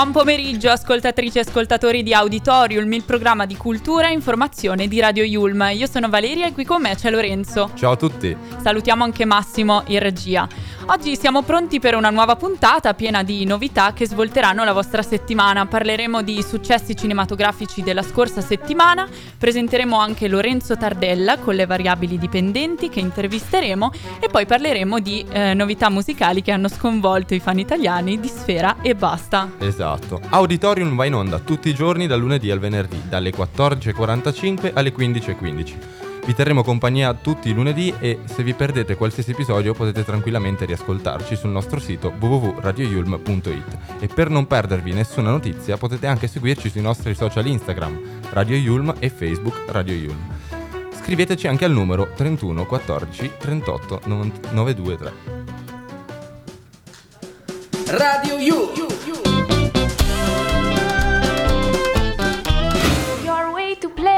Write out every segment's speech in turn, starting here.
Buon pomeriggio ascoltatrici e ascoltatori di Auditorium, il programma di cultura e informazione di Radio Yulm. Io sono Valeria e qui con me c'è Lorenzo. Ciao a tutti. Salutiamo anche Massimo in regia. Oggi siamo pronti per una nuova puntata piena di novità che svolteranno la vostra settimana. Parleremo di successi cinematografici della scorsa settimana, presenteremo anche Lorenzo Tardella con le variabili dipendenti che intervisteremo e poi parleremo di eh, novità musicali che hanno sconvolto i fan italiani di Sfera e basta. Esatto. Auditorium va in onda tutti i giorni dal lunedì al venerdì, dalle 14.45 alle 15.15. Vi terremo compagnia tutti i lunedì e se vi perdete qualsiasi episodio potete tranquillamente riascoltarci sul nostro sito www.radioyulm.it e per non perdervi nessuna notizia potete anche seguirci sui nostri social Instagram Radio Yulm e Facebook Radio Yulm. Scriveteci anche al numero 31 14 38 923. Radio Yulm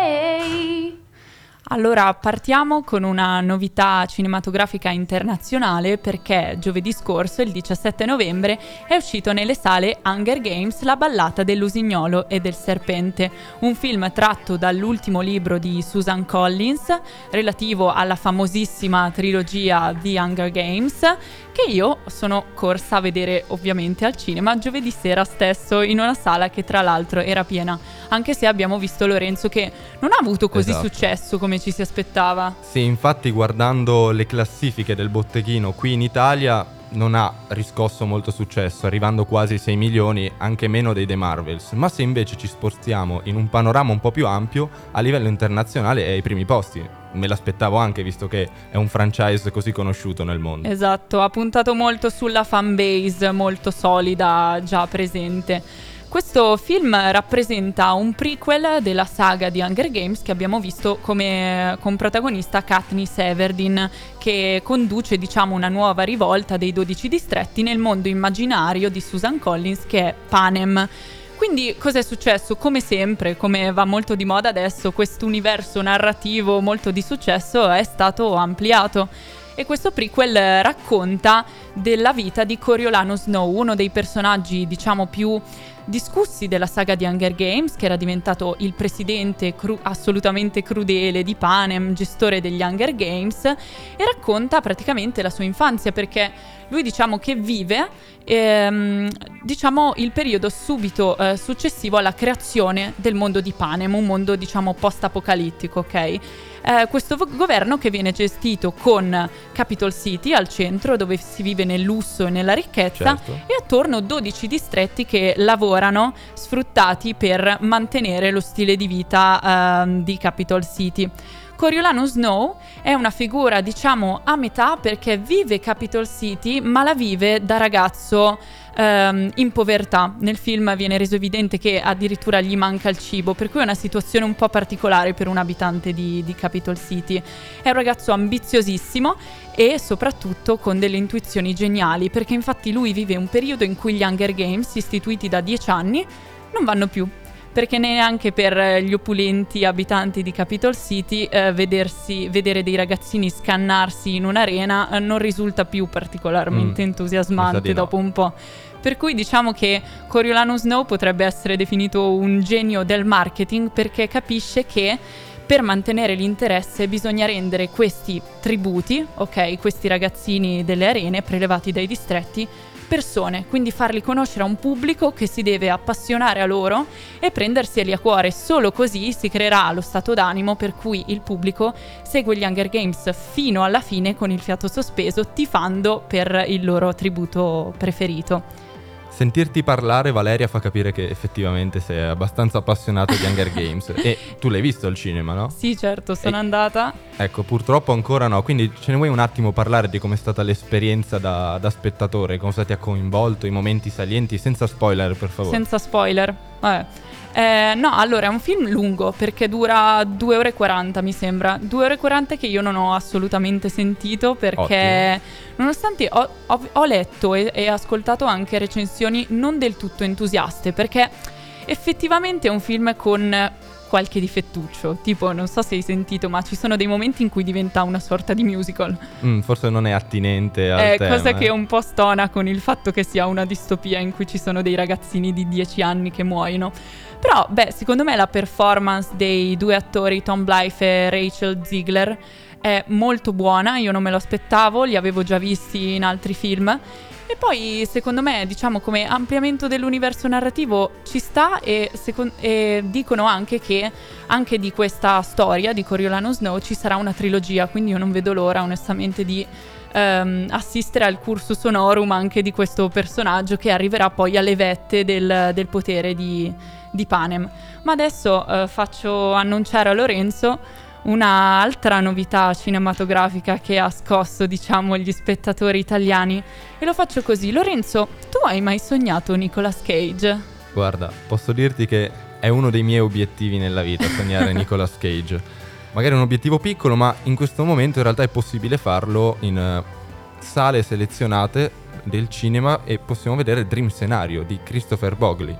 Hey. Allora partiamo con una novità cinematografica internazionale perché giovedì scorso, il 17 novembre, è uscito nelle sale Hunger Games La ballata dell'usignolo e del serpente, un film tratto dall'ultimo libro di Susan Collins relativo alla famosissima trilogia The Hunger Games che io sono corsa a vedere ovviamente al cinema giovedì sera stesso in una sala che tra l'altro era piena, anche se abbiamo visto Lorenzo che non ha avuto così esatto. successo come ci si aspettava. Sì, infatti guardando le classifiche del botteghino qui in Italia non ha riscosso molto successo, arrivando quasi ai 6 milioni, anche meno dei The Marvels, ma se invece ci spostiamo in un panorama un po' più ampio, a livello internazionale è ai primi posti. Me l'aspettavo anche visto che è un franchise così conosciuto nel mondo. Esatto, ha puntato molto sulla fanbase molto solida già presente. Questo film rappresenta un prequel della saga di Hunger Games che abbiamo visto come, con protagonista Katniss Everdeen che conduce diciamo una nuova rivolta dei 12 distretti nel mondo immaginario di Susan Collins che è Panem. Quindi cosa è successo? Come sempre, come va molto di moda adesso, questo universo narrativo molto di successo è stato ampliato e questo prequel racconta della vita di Coriolano Snow, uno dei personaggi diciamo più discussi della saga di Hunger Games, che era diventato il presidente cru- assolutamente crudele di Panem, gestore degli Hunger Games, e racconta praticamente la sua infanzia perché lui diciamo che vive ehm, diciamo il periodo subito eh, successivo alla creazione del mondo di Panem, un mondo diciamo post-apocalittico, ok? Eh, questo v- governo che viene gestito con Capital City al centro dove si vive nel lusso e nella ricchezza certo. e attorno 12 distretti che lavorano sfruttati per mantenere lo stile di vita eh, di Capital City. Coriolano Snow è una figura, diciamo, a metà perché vive Capital City, ma la vive da ragazzo ehm, in povertà. Nel film viene reso evidente che addirittura gli manca il cibo, per cui è una situazione un po' particolare per un abitante di, di Capital City. È un ragazzo ambiziosissimo e soprattutto con delle intuizioni geniali, perché infatti lui vive un periodo in cui gli Hunger Games, istituiti da dieci anni, non vanno più perché neanche per gli opulenti abitanti di Capitol City eh, vedersi, vedere dei ragazzini scannarsi in un'arena eh, non risulta più particolarmente mm, entusiasmante dopo no. un po'. Per cui diciamo che Coriolano Snow potrebbe essere definito un genio del marketing perché capisce che per mantenere l'interesse bisogna rendere questi tributi, ok, questi ragazzini delle arene prelevati dai distretti, persone, quindi farli conoscere a un pubblico che si deve appassionare a loro e prenderseli a cuore. Solo così si creerà lo stato d'animo per cui il pubblico segue gli Hunger Games fino alla fine con il fiato sospeso, tifando per il loro tributo preferito. Sentirti parlare, Valeria, fa capire che effettivamente sei abbastanza appassionato di Hunger Games. e tu l'hai visto al cinema, no? Sì, certo, sono e... andata. Ecco, purtroppo ancora no. Quindi ce ne vuoi un attimo parlare di com'è stata l'esperienza da, da spettatore? Cosa ti ha coinvolto, i momenti salienti, senza spoiler, per favore. Senza spoiler. Vabbè. Eh, no, allora è un film lungo perché dura 2 ore e 40 mi sembra. 2 ore e 40 che io non ho assolutamente sentito perché Ottimo. nonostante ho, ho- ho letto e, e ascoltato anche recensioni non del tutto entusiaste perché effettivamente è un film con qualche difettuccio. Tipo, non so se hai sentito, ma ci sono dei momenti in cui diventa una sorta di musical. Mm, forse non è attinente al È tema. cosa eh. che un po' stona con il fatto che sia una distopia in cui ci sono dei ragazzini di 10 anni che muoiono. Però, beh, secondo me la performance dei due attori, Tom Blythe e Rachel Ziegler, è molto buona. Io non me lo aspettavo, li avevo già visti in altri film. E poi, secondo me, diciamo come ampliamento dell'universo narrativo ci sta e, secon- e dicono anche che anche di questa storia di Coriolano Snow ci sarà una trilogia, quindi io non vedo l'ora onestamente di ehm, assistere al cursus honorum anche di questo personaggio che arriverà poi alle vette del, del potere di, di Panem. Ma adesso eh, faccio annunciare a Lorenzo un'altra novità cinematografica che ha scosso, diciamo, gli spettatori italiani. E lo faccio così. Lorenzo, tu hai mai sognato Nicolas Cage? Guarda, posso dirti che è uno dei miei obiettivi nella vita, sognare Nicolas Cage. Magari è un obiettivo piccolo, ma in questo momento in realtà è possibile farlo in eh, sale selezionate del cinema e possiamo vedere Dream Scenario di Christopher Bogley.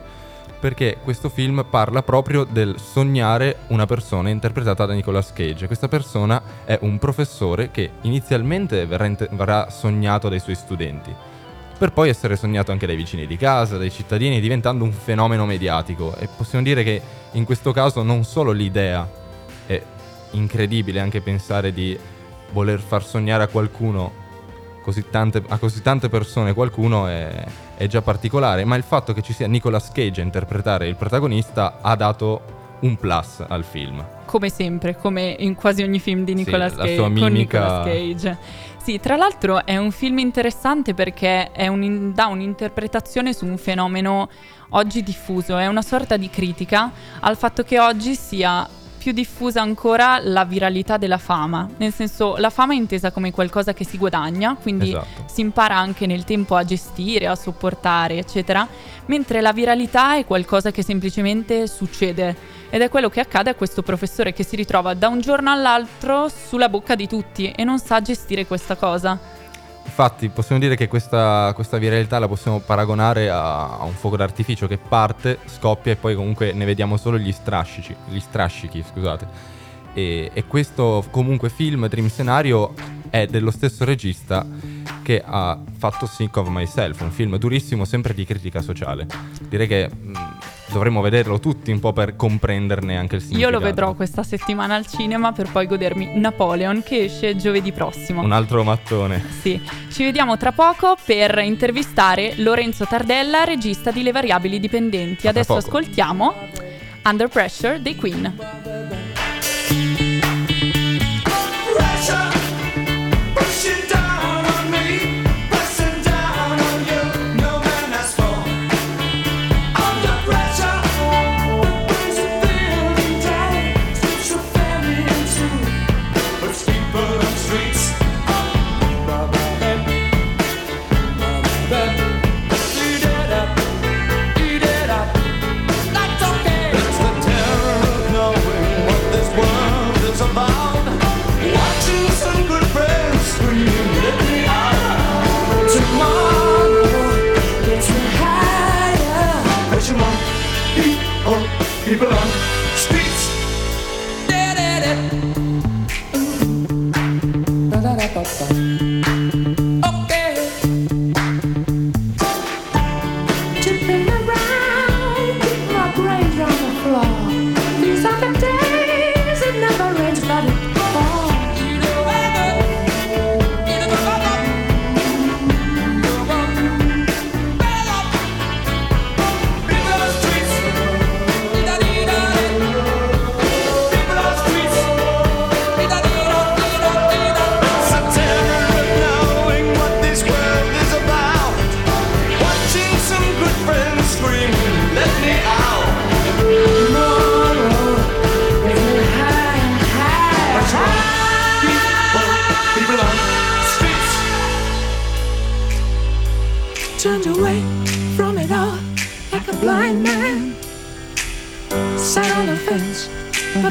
Perché questo film parla proprio del sognare una persona interpretata da Nicolas Cage. Questa persona è un professore che inizialmente verrà, inte- verrà sognato dai suoi studenti, per poi essere sognato anche dai vicini di casa, dai cittadini, diventando un fenomeno mediatico. E possiamo dire che in questo caso non solo l'idea è incredibile, anche pensare di voler far sognare a qualcuno, così tante, a così tante persone qualcuno è, è già particolare, ma il fatto che ci sia Nicolas Cage a interpretare il protagonista ha dato un plus al film. Come sempre, come in quasi ogni film di Nicolas Sì, la Cage. sua con mimica- Nicolas Cage. Sì, tra l'altro è un film interessante perché è un- dà un'interpretazione su un fenomeno oggi diffuso, è una sorta di critica al fatto che oggi sia più diffusa ancora la viralità della fama, nel senso la fama è intesa come qualcosa che si guadagna, quindi Esatto. si impara anche nel tempo a gestire, a sopportare, eccetera, mentre la viralità è qualcosa che semplicemente succede ed è quello che accade a questo professore che si ritrova da un giorno all'altro sulla bocca di tutti e non sa gestire questa cosa. Infatti possiamo dire che questa, questa viralità la possiamo paragonare a, a un fuoco d'artificio che parte, scoppia e poi comunque ne vediamo solo gli strascici, gli strascichi, scusate. E, e questo comunque film Dream Scenario è dello stesso regista che ha fatto Sick of Myself, un film durissimo sempre di critica sociale. Direi che dovremmo vederlo tutti un po' per comprenderne anche il Io significato. lo vedrò questa settimana al cinema per poi godermi Napoleon che esce giovedì prossimo. Un altro mattone. Sì, ci vediamo tra poco per intervistare Lorenzo Tardella, regista di Le variabili dipendenti. Adesso ascoltiamo Under Pressure dei Queen.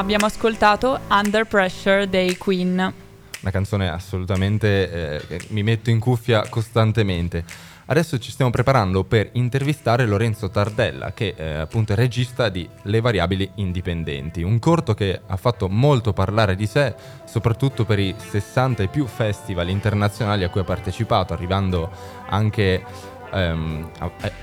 Abbiamo ascoltato Under Pressure dei Queen. Una canzone assolutamente eh, mi metto in cuffia costantemente. Adesso ci stiamo preparando per intervistare Lorenzo Tardella, che eh, appunto è regista di Le variabili indipendenti, un corto che ha fatto molto parlare di sé, soprattutto per i 60 e più festival internazionali a cui ha partecipato, arrivando anche ehm,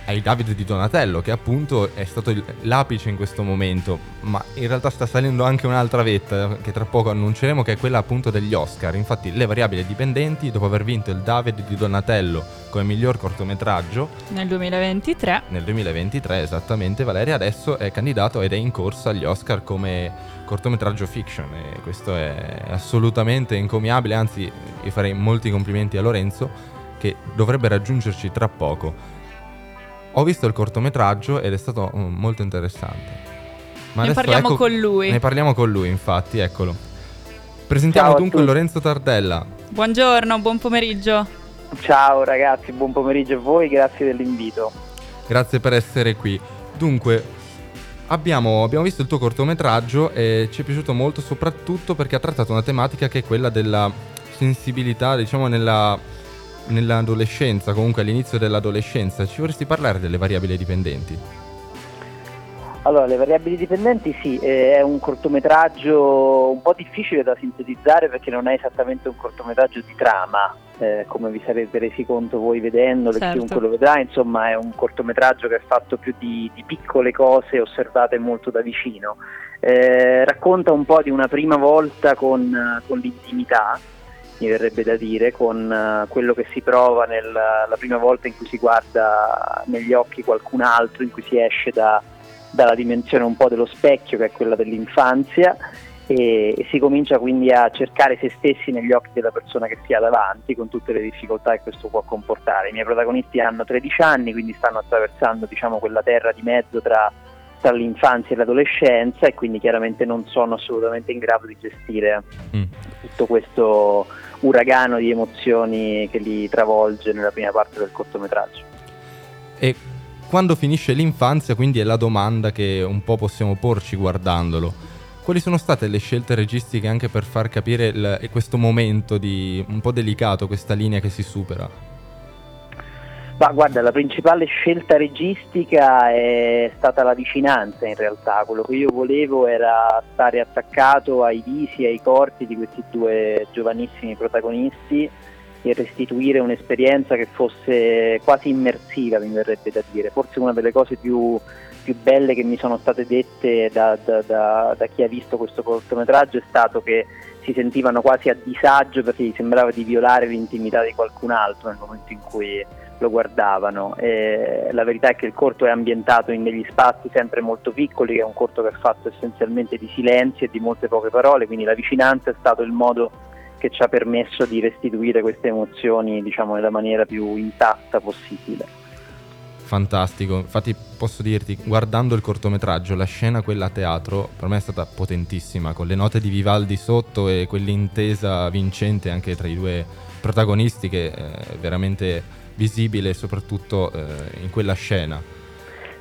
ai Davide di Donatello, che appunto è stato il- l'apice in questo momento, ma in realtà sta salendo anche un'altra vetta che tra poco annunceremo, che è quella appunto degli Oscar. Infatti, Le variabili dipendenti, dopo aver vinto il Davide di Donatello come miglior cortometraggio Nel 2023 nel 2023, esattamente, Valeria adesso è candidato ed è in corsa agli Oscar come cortometraggio fiction e questo è assolutamente encomiabile, anzi io farei molti complimenti a Lorenzo che dovrebbe raggiungerci tra poco. Ho visto il cortometraggio ed è stato mm, molto interessante. Ma Ne parliamo ecco- con lui. Ne parliamo con lui, infatti, eccolo. Presentiamo Ciao dunque. Lorenzo Tardella. Buongiorno, buon pomeriggio. Ciao ragazzi, buon pomeriggio a voi, grazie dell'invito. Grazie per essere qui. Dunque, abbiamo, abbiamo visto il tuo cortometraggio e ci è piaciuto molto soprattutto perché ha trattato una tematica che è quella della sensibilità, diciamo, nella, nell'adolescenza, comunque all'inizio dell'adolescenza. Ci vorresti parlare delle variabili dipendenti? Allora, le variabili dipendenti sì, eh, è un cortometraggio un po' difficile da sintetizzare perché non è esattamente un cortometraggio di trama, eh, come vi sarete resi conto voi vedendolo, e Certo. chiunque lo vedrà, insomma è un cortometraggio che è fatto più di, di piccole cose osservate molto da vicino. Eh, racconta un po' di una prima volta con, eh, con l'intimità, mi verrebbe da dire, con eh, quello che si prova nel- la prima volta in cui si guarda negli occhi qualcun altro, in cui si esce da- dalla dimensione un po' dello specchio che è quella dell'infanzia e, e si comincia quindi a cercare se stessi negli occhi della persona che si ha davanti con tutte le difficoltà che questo può comportare. I miei protagonisti hanno 13 anni, quindi stanno attraversando diciamo, quella terra di mezzo tra, tra l'infanzia e l'adolescenza e quindi chiaramente non sono assolutamente in grado di gestire Mm. tutto questo uragano di emozioni che li travolge nella prima parte del cortometraggio. E quando finisce l'infanzia, quindi è la domanda che un po' possiamo porci guardandolo. Quali sono state le scelte registiche anche per far capire il- questo momento di un po' delicato, questa linea che si supera? Ma guarda, la principale scelta registica è stata la vicinanza in realtà, quello che io volevo era stare attaccato ai visi ai corpi di questi due giovanissimi protagonisti e restituire un'esperienza che fosse quasi immersiva, mi verrebbe da dire, forse una delle cose più, più belle che mi sono state dette da, da- da- da chi ha visto questo cortometraggio è stato che si sentivano quasi a disagio perché gli sembrava di violare l'intimità di qualcun altro nel momento in cui lo guardavano. E la verità è che il corto è ambientato in degli spazi sempre molto piccoli, è un corto che è fatto essenzialmente di silenzi e di molte poche parole, quindi la vicinanza è stato il modo che ci ha permesso di restituire queste emozioni diciamo nella maniera più intatta possibile. Fantastico, infatti posso dirti, guardando il cortometraggio, la scena quella a teatro per me è stata potentissima, con le note di Vivaldi sotto e quell'intesa vincente anche tra i due protagonisti che è veramente visibile soprattutto eh, in quella scena.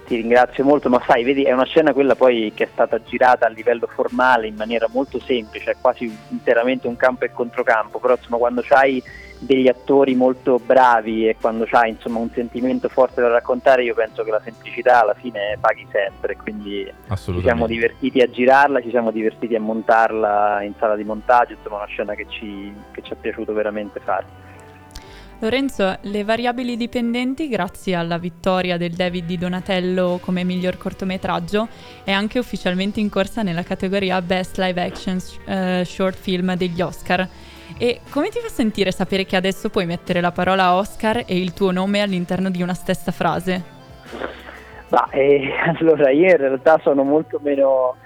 Ti ringrazio molto, ma sai, vedi, è una scena quella poi che è stata girata a livello formale in maniera molto semplice, è quasi interamente un campo e controcampo, però insomma quando c'hai degli attori molto bravi e quando c'hai insomma un sentimento forte da raccontare, io penso che la semplicità alla fine paghi sempre, quindi ci siamo divertiti a girarla, ci siamo divertiti a montarla in sala di montaggio, insomma una scena che ci, che ci è piaciuto veramente fare. Lorenzo, le variabili dipendenti, grazie alla vittoria del David di Donatello come miglior cortometraggio, è anche ufficialmente in corsa nella categoria Best Live Action eh, Short Film degli Oscar. E come ti fa sentire sapere che adesso puoi mettere la parola Oscar e il tuo nome all'interno di una stessa frase? Ma eh, allora io in realtà sono molto meno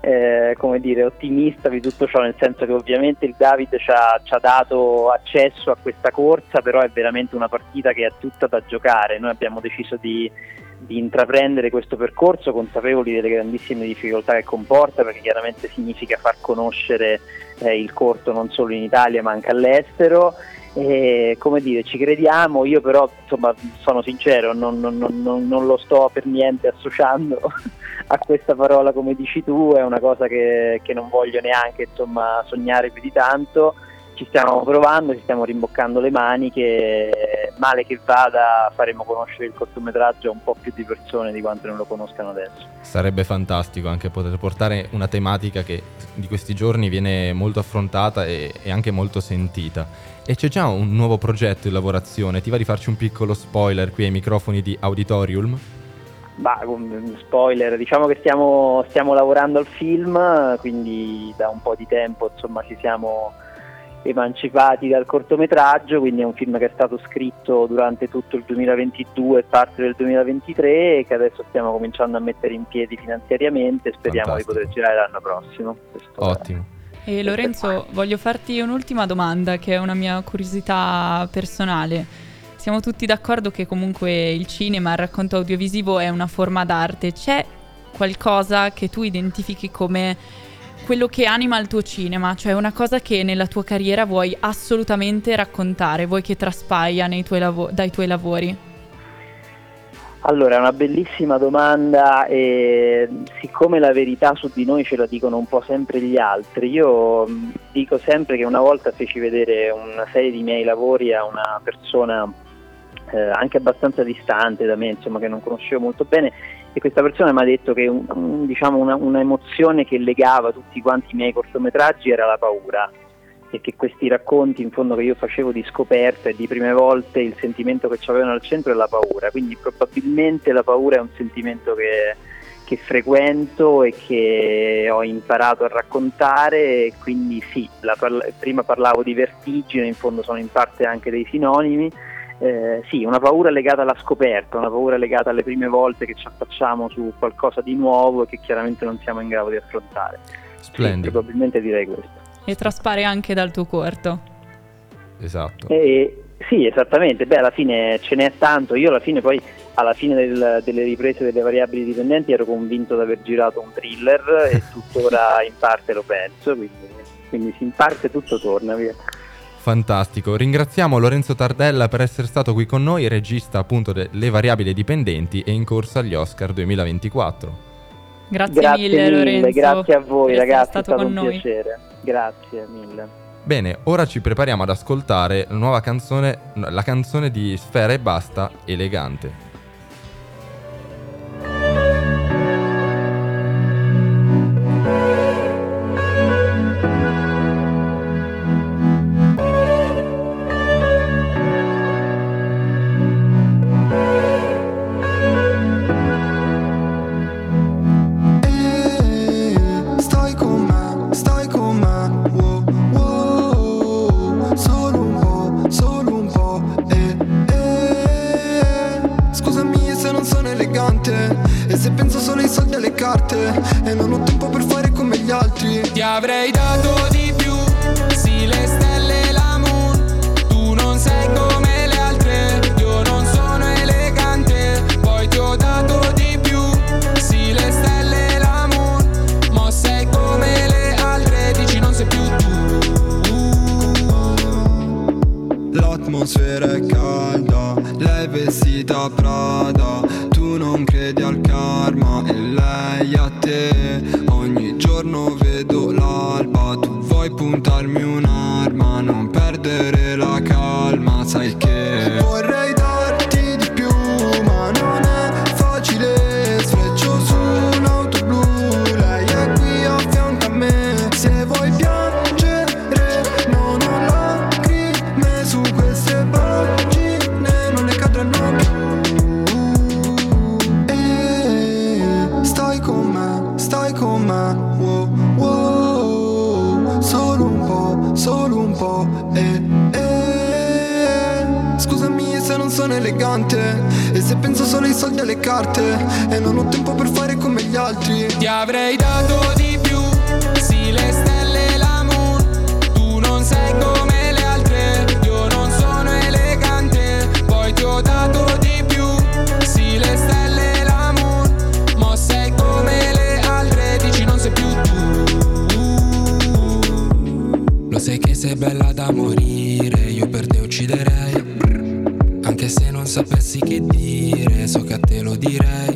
eh, come dire, ottimista di tutto ciò, nel senso che ovviamente il David ci ha, ci ha dato accesso a questa corsa, però è veramente una partita che è tutta da giocare. Noi abbiamo deciso di, di intraprendere questo percorso consapevoli delle grandissime difficoltà che comporta, perché chiaramente significa far conoscere eh, il corto non solo in Italia ma anche all'estero. E, come dire, ci crediamo, io però insomma, sono sincero, non, non- non- non lo sto per niente associando a questa parola come dici tu, è una cosa che, che non voglio neanche insomma, sognare più di tanto, ci stiamo provando, ci stiamo rimboccando le maniche, male che vada faremo conoscere il cortometraggio a un po' più di persone di quante non lo conoscano adesso. Sarebbe fantastico anche poter portare una tematica che di questi giorni viene molto affrontata e, e anche molto sentita. E c'è già un nuovo progetto in lavorazione, ti va di farci un piccolo spoiler qui ai microfoni di Auditorium? Bah, spoiler, diciamo che stiamo, stiamo lavorando al film, quindi da un po' di tempo insomma ci siamo emancipati dal cortometraggio, quindi è un film che è stato scritto durante tutto il 2022 e parte del 2023 e che adesso stiamo cominciando a mettere in piedi finanziariamente, speriamo Fantastico. di poter girare l'anno prossimo. Ottimo. E Lorenzo, voglio farti un'ultima domanda che è una mia curiosità personale. Siamo tutti d'accordo che comunque il cinema, il racconto audiovisivo è una forma d'arte. C'è qualcosa che tu identifichi come quello che anima il tuo cinema, cioè una cosa che nella tua carriera vuoi assolutamente raccontare, vuoi che traspaia tuoi lavo- dai tuoi lavori? Allora, è una bellissima domanda e siccome la verità su di noi ce la dicono un po' sempre gli altri, io mh, dico sempre che una volta feci vedere una serie di miei lavori a una persona eh, anche abbastanza distante da me, insomma, che non conoscevo molto bene e questa persona mi ha detto che un- un- diciamo, una, una emozione che legava tutti quanti i miei cortometraggi era la paura. E che questi racconti in fondo che io facevo di scoperta e di prime volte il sentimento che ci avevano al centro è la paura, quindi probabilmente la paura è un sentimento che, che frequento e che ho imparato a raccontare. Quindi sì, la parla- prima parlavo di vertigine, in fondo sono in parte anche dei sinonimi, eh, sì, una paura legata alla scoperta, una paura legata alle prime volte che ci affacciamo su qualcosa di nuovo e che chiaramente non siamo in grado di affrontare. Sì, Splendido. probabilmente direi questo. E traspare anche dal tuo corto. Esatto. Eh, sì, esattamente, beh alla fine ce n'è tanto, io alla fine poi alla fine del- delle riprese delle variabili dipendenti ero convinto di aver girato un thriller e tuttora in parte lo penso, quindi, quindi sì, in parte tutto torna via. Fantastico, ringraziamo Lorenzo Tardella per essere stato qui con noi, regista appunto delle variabili dipendenti e in corsa agli Oscar 2024. Grazie, Grazie mille, mille, Lorenzo. grazie a voi ragazzi, è stato stato con un noi. piacere, grazie mille. Bene, ora ci prepariamo ad ascoltare la nuova canzone, la canzone di Sfera e Basta, Elegante. sabes que. Carte E non ho tempo per fare come gli altri. Ti avrei dato di più, sì le stelle e la moon Tu non sei come le altre, io non sono elegante. Poi ti ho dato di più, sì le stelle e la moon Ma sei come le altre, dici non sei più tu. Lo sai che sei bella da morire, io per te ucciderei che te lo direi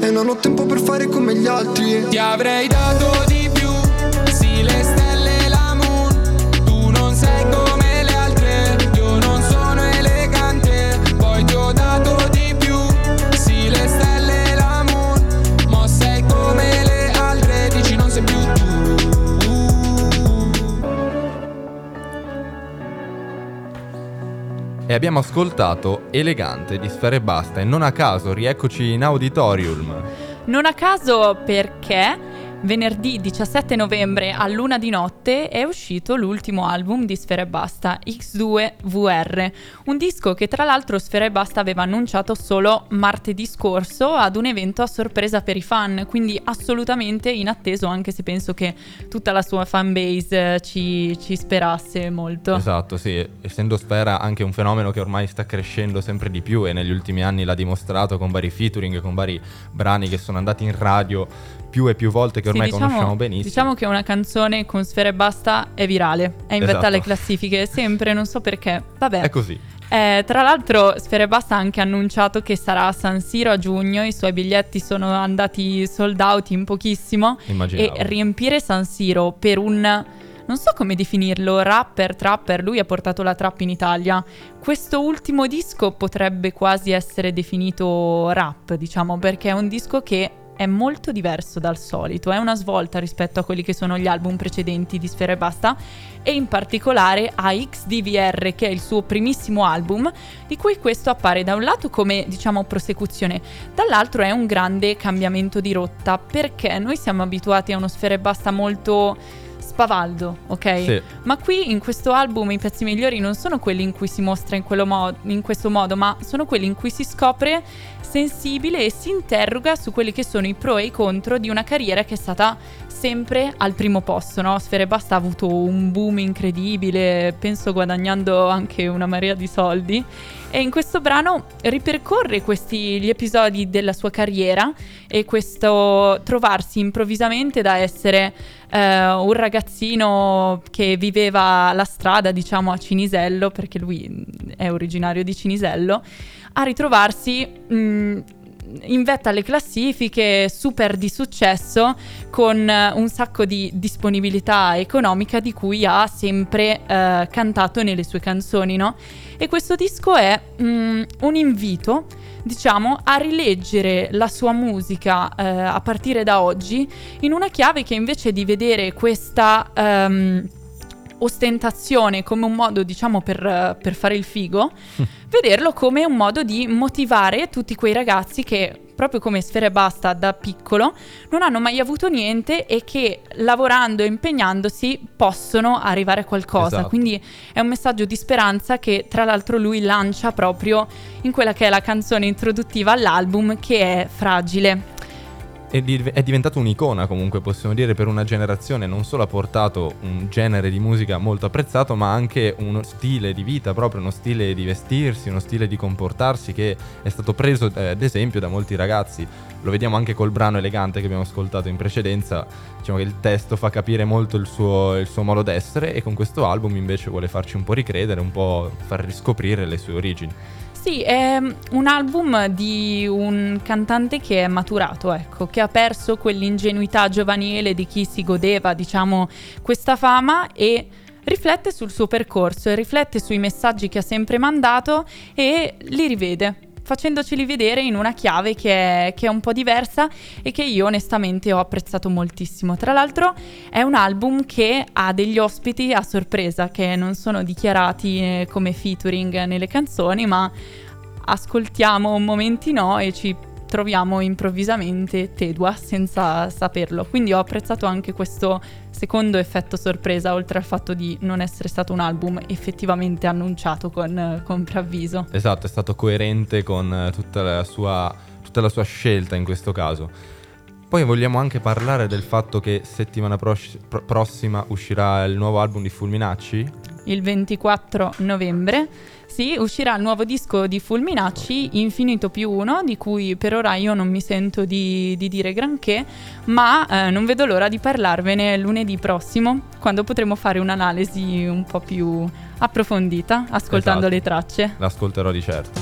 E non ho tempo per fare come gli altri. Ti avrei dato di più, sì le Abbiamo ascoltato Elegante di Sfere Basta e non a caso rieccoci in auditorium. Non a caso perché venerdì 17 novembre a luna di notte è uscito l'ultimo album di Sfera e Basta, X2VR, un disco che tra l'altro Sfera e Basta aveva annunciato solo martedì scorso ad un evento a sorpresa per i fan, quindi assolutamente inatteso anche se penso che tutta la sua fanbase eh, ci, ci sperasse molto. Esatto, sì, essendo Sfera anche un fenomeno che ormai sta crescendo sempre di più e negli ultimi anni l'ha dimostrato con vari featuring, con vari brani che sono andati in radio più e più volte che Sì, ormai diciamo- conosciamo benissimo. Diciamo che una canzone con Sfera e Basta è virale, è in vetta Esatto. alle classifiche sempre, non so perché. Vabbè. È così. Eh, tra l'altro Sfera e Basta ha anche annunciato che sarà a San Siro a giugno, i suoi biglietti sono andati sold out in pochissimo Immaginavo. e riempire San Siro per un non so come definirlo, rapper, trapper, lui ha portato la trap in Italia. Questo ultimo disco potrebbe quasi essere definito rap, diciamo, perché è un disco che è molto diverso dal solito, è una svolta rispetto a quelli che sono gli album precedenti di Sfera e Basta e in particolare a XDVR che è il suo primissimo album di cui questo appare da un lato come diciamo prosecuzione, dall'altro è un grande cambiamento di rotta perché noi siamo abituati a uno Sfera e Basta molto spavaldo, ok? Sì. Ma qui in questo album i pezzi migliori non sono quelli in cui si mostra in, mo- in questo modo, ma sono quelli in cui si scopre sensibile e si interroga su quelli che sono i pro e i contro di una carriera che è stata sempre al primo posto, no? Sfere Basta ha avuto un boom incredibile, penso guadagnando anche una marea di soldi. E in questo brano ripercorre questi gli episodi della sua carriera e questo trovarsi improvvisamente da essere eh, un ragazzino che viveva la strada, diciamo, a Cinisello, perché lui mh, è originario di Cinisello, a ritrovarsi mh, in vetta alle classifiche, super di successo, con eh, un sacco di disponibilità economica di cui ha sempre eh, cantato nelle sue canzoni, no? E questo disco è mm, un invito, diciamo, a rileggere la sua musica eh, a partire da oggi in una chiave che invece di vedere questa ehm, ostentazione come un modo, diciamo, per, per fare il figo, vederlo come un modo di motivare tutti quei ragazzi che, proprio come Sfera e Basta da piccolo, non hanno mai avuto niente e che lavorando e impegnandosi possono arrivare a qualcosa. Esatto. Quindi è un messaggio di speranza che tra l'altro lui lancia proprio in quella che è la canzone introduttiva all'album che è Fragile. È, è diventato un'icona comunque, possiamo dire, per una generazione. Non solo ha portato un genere di musica molto apprezzato, ma anche uno stile di vita, proprio uno stile di vestirsi, uno stile di comportarsi che è stato preso eh, ad esempio da molti ragazzi. Lo vediamo anche col brano elegante che abbiamo ascoltato in precedenza. Diciamo che il testo fa capire molto il suo, il suo modo d'essere e con questo album invece vuole farci un po' ricredere, un po' far riscoprire le sue origini. Sì, è un album di un cantante che è maturato, ecco, che ha perso quell'ingenuità giovanile di chi si godeva, diciamo, questa fama e riflette sul suo percorso e riflette sui messaggi che ha sempre mandato e li rivede facendoceli vedere in una chiave che è, che è, un po' diversa e che io onestamente ho apprezzato moltissimo. Tra l'altro è un album che ha degli ospiti a sorpresa che non sono dichiarati eh, come featuring nelle canzoni, ma ascoltiamo momenti no e ci troviamo improvvisamente Tedua senza saperlo. Quindi ho apprezzato anche questo secondo effetto sorpresa, oltre al fatto di non essere stato un album effettivamente annunciato con, con preavviso. Esatto, è stato coerente con tutta la, sua, tutta la sua scelta in questo caso. Poi vogliamo anche parlare del fatto che settimana pro- prossima uscirà il nuovo album di Fulminacci? Il 24 novembre sì, uscirà il nuovo disco di Fulminacci, Infinito più uno, di cui per ora io non mi sento di, di dire granché, ma eh, non vedo l'ora di parlarvene lunedì prossimo, quando potremo fare un'analisi un po' più approfondita, ascoltando Esatto. le tracce. L'ascolterò di certo.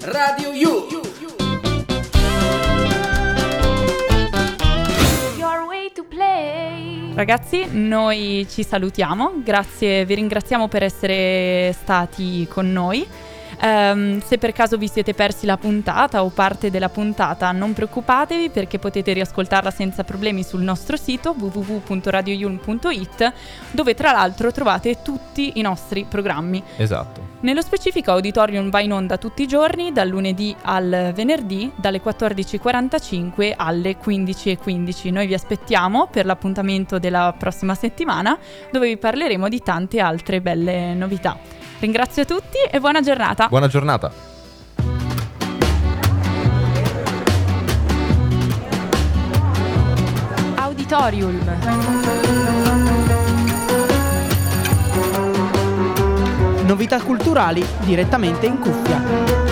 Radio You. Ragazzi, noi ci salutiamo, grazie, vi ringraziamo per essere stati con noi. Ehm, se per caso vi siete persi la puntata o parte della puntata, non preoccupatevi perché potete riascoltarla senza problemi sul nostro sito www.radioyulm.it dove tra l'altro trovate tutti i nostri programmi. Esatto. Nello specifico Auditorium va in onda tutti i giorni, dal lunedì al venerdì, dalle 14.45 alle 15.15. Noi vi aspettiamo per l'appuntamento della prossima settimana, dove vi parleremo di tante altre belle novità. Ringrazio tutti e buona giornata! Buona giornata. Auditorium. Novità culturali direttamente in cuffia.